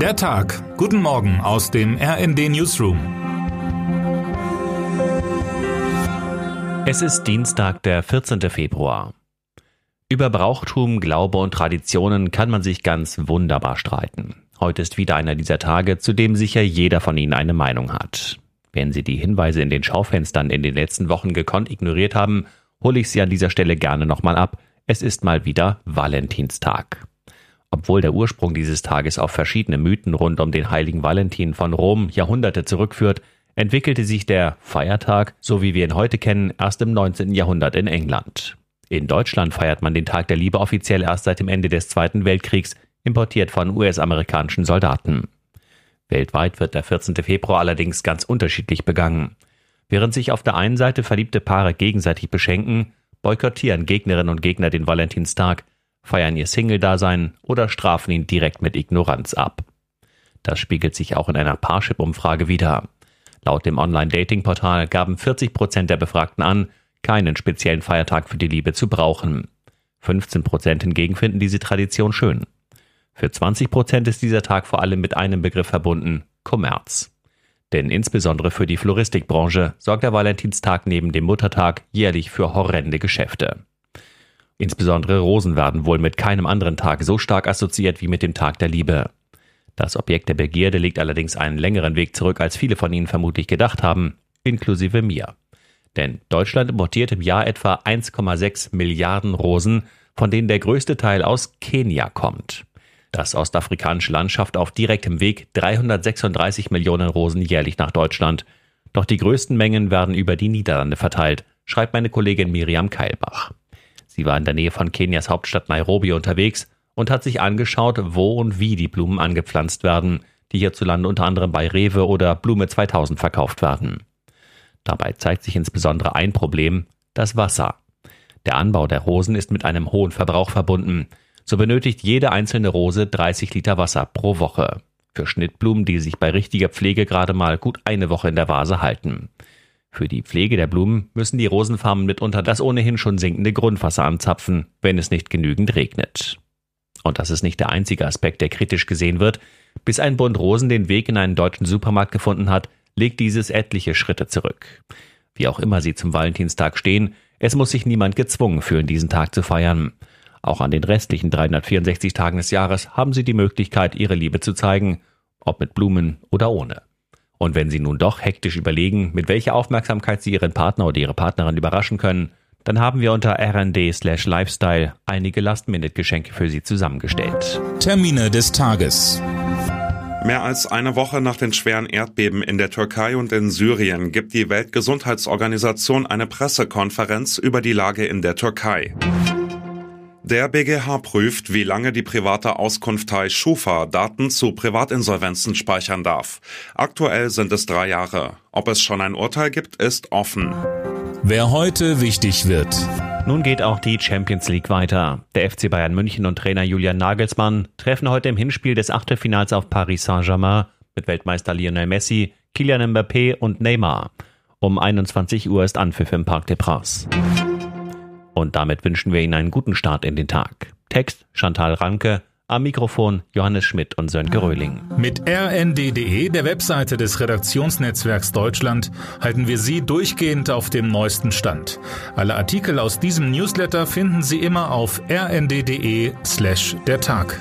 Der Tag. Guten Morgen aus dem RND Newsroom. Es ist Dienstag, der 14. Februar. Über Brauchtum, Glaube und Traditionen kann man sich ganz wunderbar streiten. Heute ist wieder einer dieser Tage, zu dem sicher jeder von Ihnen eine Meinung hat. Wenn Sie die Hinweise in den Schaufenstern in den letzten Wochen gekonnt ignoriert haben, hole ich Sie an dieser Stelle gerne nochmal ab. Es ist mal wieder Valentinstag. Obwohl der Ursprung dieses Tages auf verschiedene Mythen rund um den heiligen Valentin von Rom Jahrhunderte zurückführt, entwickelte sich der Feiertag, so wie wir ihn heute kennen, erst im 19. Jahrhundert in England. In Deutschland feiert man den Tag der Liebe offiziell erst seit dem Ende des Zweiten Weltkriegs, importiert von US-amerikanischen Soldaten. Weltweit wird der 14. Februar allerdings ganz unterschiedlich begangen. Während sich auf der einen Seite verliebte Paare gegenseitig beschenken, boykottieren Gegnerinnen und Gegner den Valentinstag, feiern ihr Single-Dasein oder strafen ihn direkt mit Ignoranz ab. Das spiegelt sich auch in einer Parship-Umfrage wider. Laut dem Online-Dating-Portal gaben 40 Prozent der Befragten an, keinen speziellen Feiertag für die Liebe zu brauchen. 15 Prozent hingegen finden diese Tradition schön. Für 20 Prozent ist dieser Tag vor allem mit einem Begriff verbunden, Kommerz. Denn insbesondere für die Floristikbranche sorgt der Valentinstag neben dem Muttertag jährlich für horrende Geschäfte. Insbesondere Rosen werden wohl mit keinem anderen Tag so stark assoziiert wie mit dem Tag der Liebe. Das Objekt der Begierde legt allerdings einen längeren Weg zurück, als viele von Ihnen vermutlich gedacht haben, inklusive mir. Denn Deutschland importiert im Jahr etwa 1,6 Milliarden Rosen, von denen der größte Teil aus Kenia kommt. Das ostafrikanische Land schafft auf direktem Weg 336 Millionen Rosen jährlich nach Deutschland. Doch die größten Mengen werden über die Niederlande verteilt, schreibt meine Kollegin Miriam Keilbach. Sie war in der Nähe von Kenias Hauptstadt Nairobi unterwegs und hat sich angeschaut, wo und wie die Blumen angepflanzt werden, die hierzulande unter anderem bei Rewe oder Blume 2000 verkauft werden. Dabei zeigt sich insbesondere ein Problem, das Wasser. Der Anbau der Rosen ist mit einem hohen Verbrauch verbunden. So benötigt jede einzelne Rose 30 Liter Wasser pro Woche. Für Schnittblumen, die sich bei richtiger Pflege gerade mal gut eine Woche in der Vase halten. Für die Pflege der Blumen müssen die Rosenfarmen mitunter das ohnehin schon sinkende Grundwasser anzapfen, wenn es nicht genügend regnet. Und das ist nicht der einzige Aspekt, der kritisch gesehen wird. Bis ein Bund Rosen den Weg in einen deutschen Supermarkt gefunden hat, legt dieses etliche Schritte zurück. Wie auch immer sie zum Valentinstag stehen, es muss sich niemand gezwungen fühlen, diesen Tag zu feiern. Auch an den restlichen 364 Tagen des Jahres haben sie die Möglichkeit, ihre Liebe zu zeigen, ob mit Blumen oder ohne. Und wenn Sie nun doch hektisch überlegen, mit welcher Aufmerksamkeit Sie Ihren Partner oder Ihre Partnerin überraschen können, dann haben wir unter rnd slash lifestyle einige Last-Minute-Geschenke für Sie zusammengestellt. Termine des Tages. Mehr als eine Woche nach den schweren Erdbeben in der Türkei und in Syrien gibt die Weltgesundheitsorganisation eine Pressekonferenz über die Lage in der Türkei. Der BGH prüft, wie lange die private Auskunftei Schufa Daten zu Privatinsolvenzen speichern darf. Aktuell sind es drei Jahre. Ob es schon ein Urteil gibt, ist offen. Wer heute wichtig wird. Nun geht auch die Champions League weiter. Der FC Bayern München und Trainer Julian Nagelsmann treffen heute im Hinspiel des Achtelfinals auf Paris Saint-Germain mit Weltmeister Lionel Messi, Kylian Mbappé und Neymar. Um 21 Uhr ist Anpfiff im Parc des Princes. Und damit wünschen wir Ihnen einen guten Start in den Tag. Text Chantal Ranke, am Mikrofon Johannes Schmidt und Sönke Röhling. Mit rnd.de, der Webseite des Redaktionsnetzwerks Deutschland, halten wir Sie durchgehend auf dem neuesten Stand. Alle Artikel aus diesem Newsletter finden Sie immer auf rnd.de slash der Tag.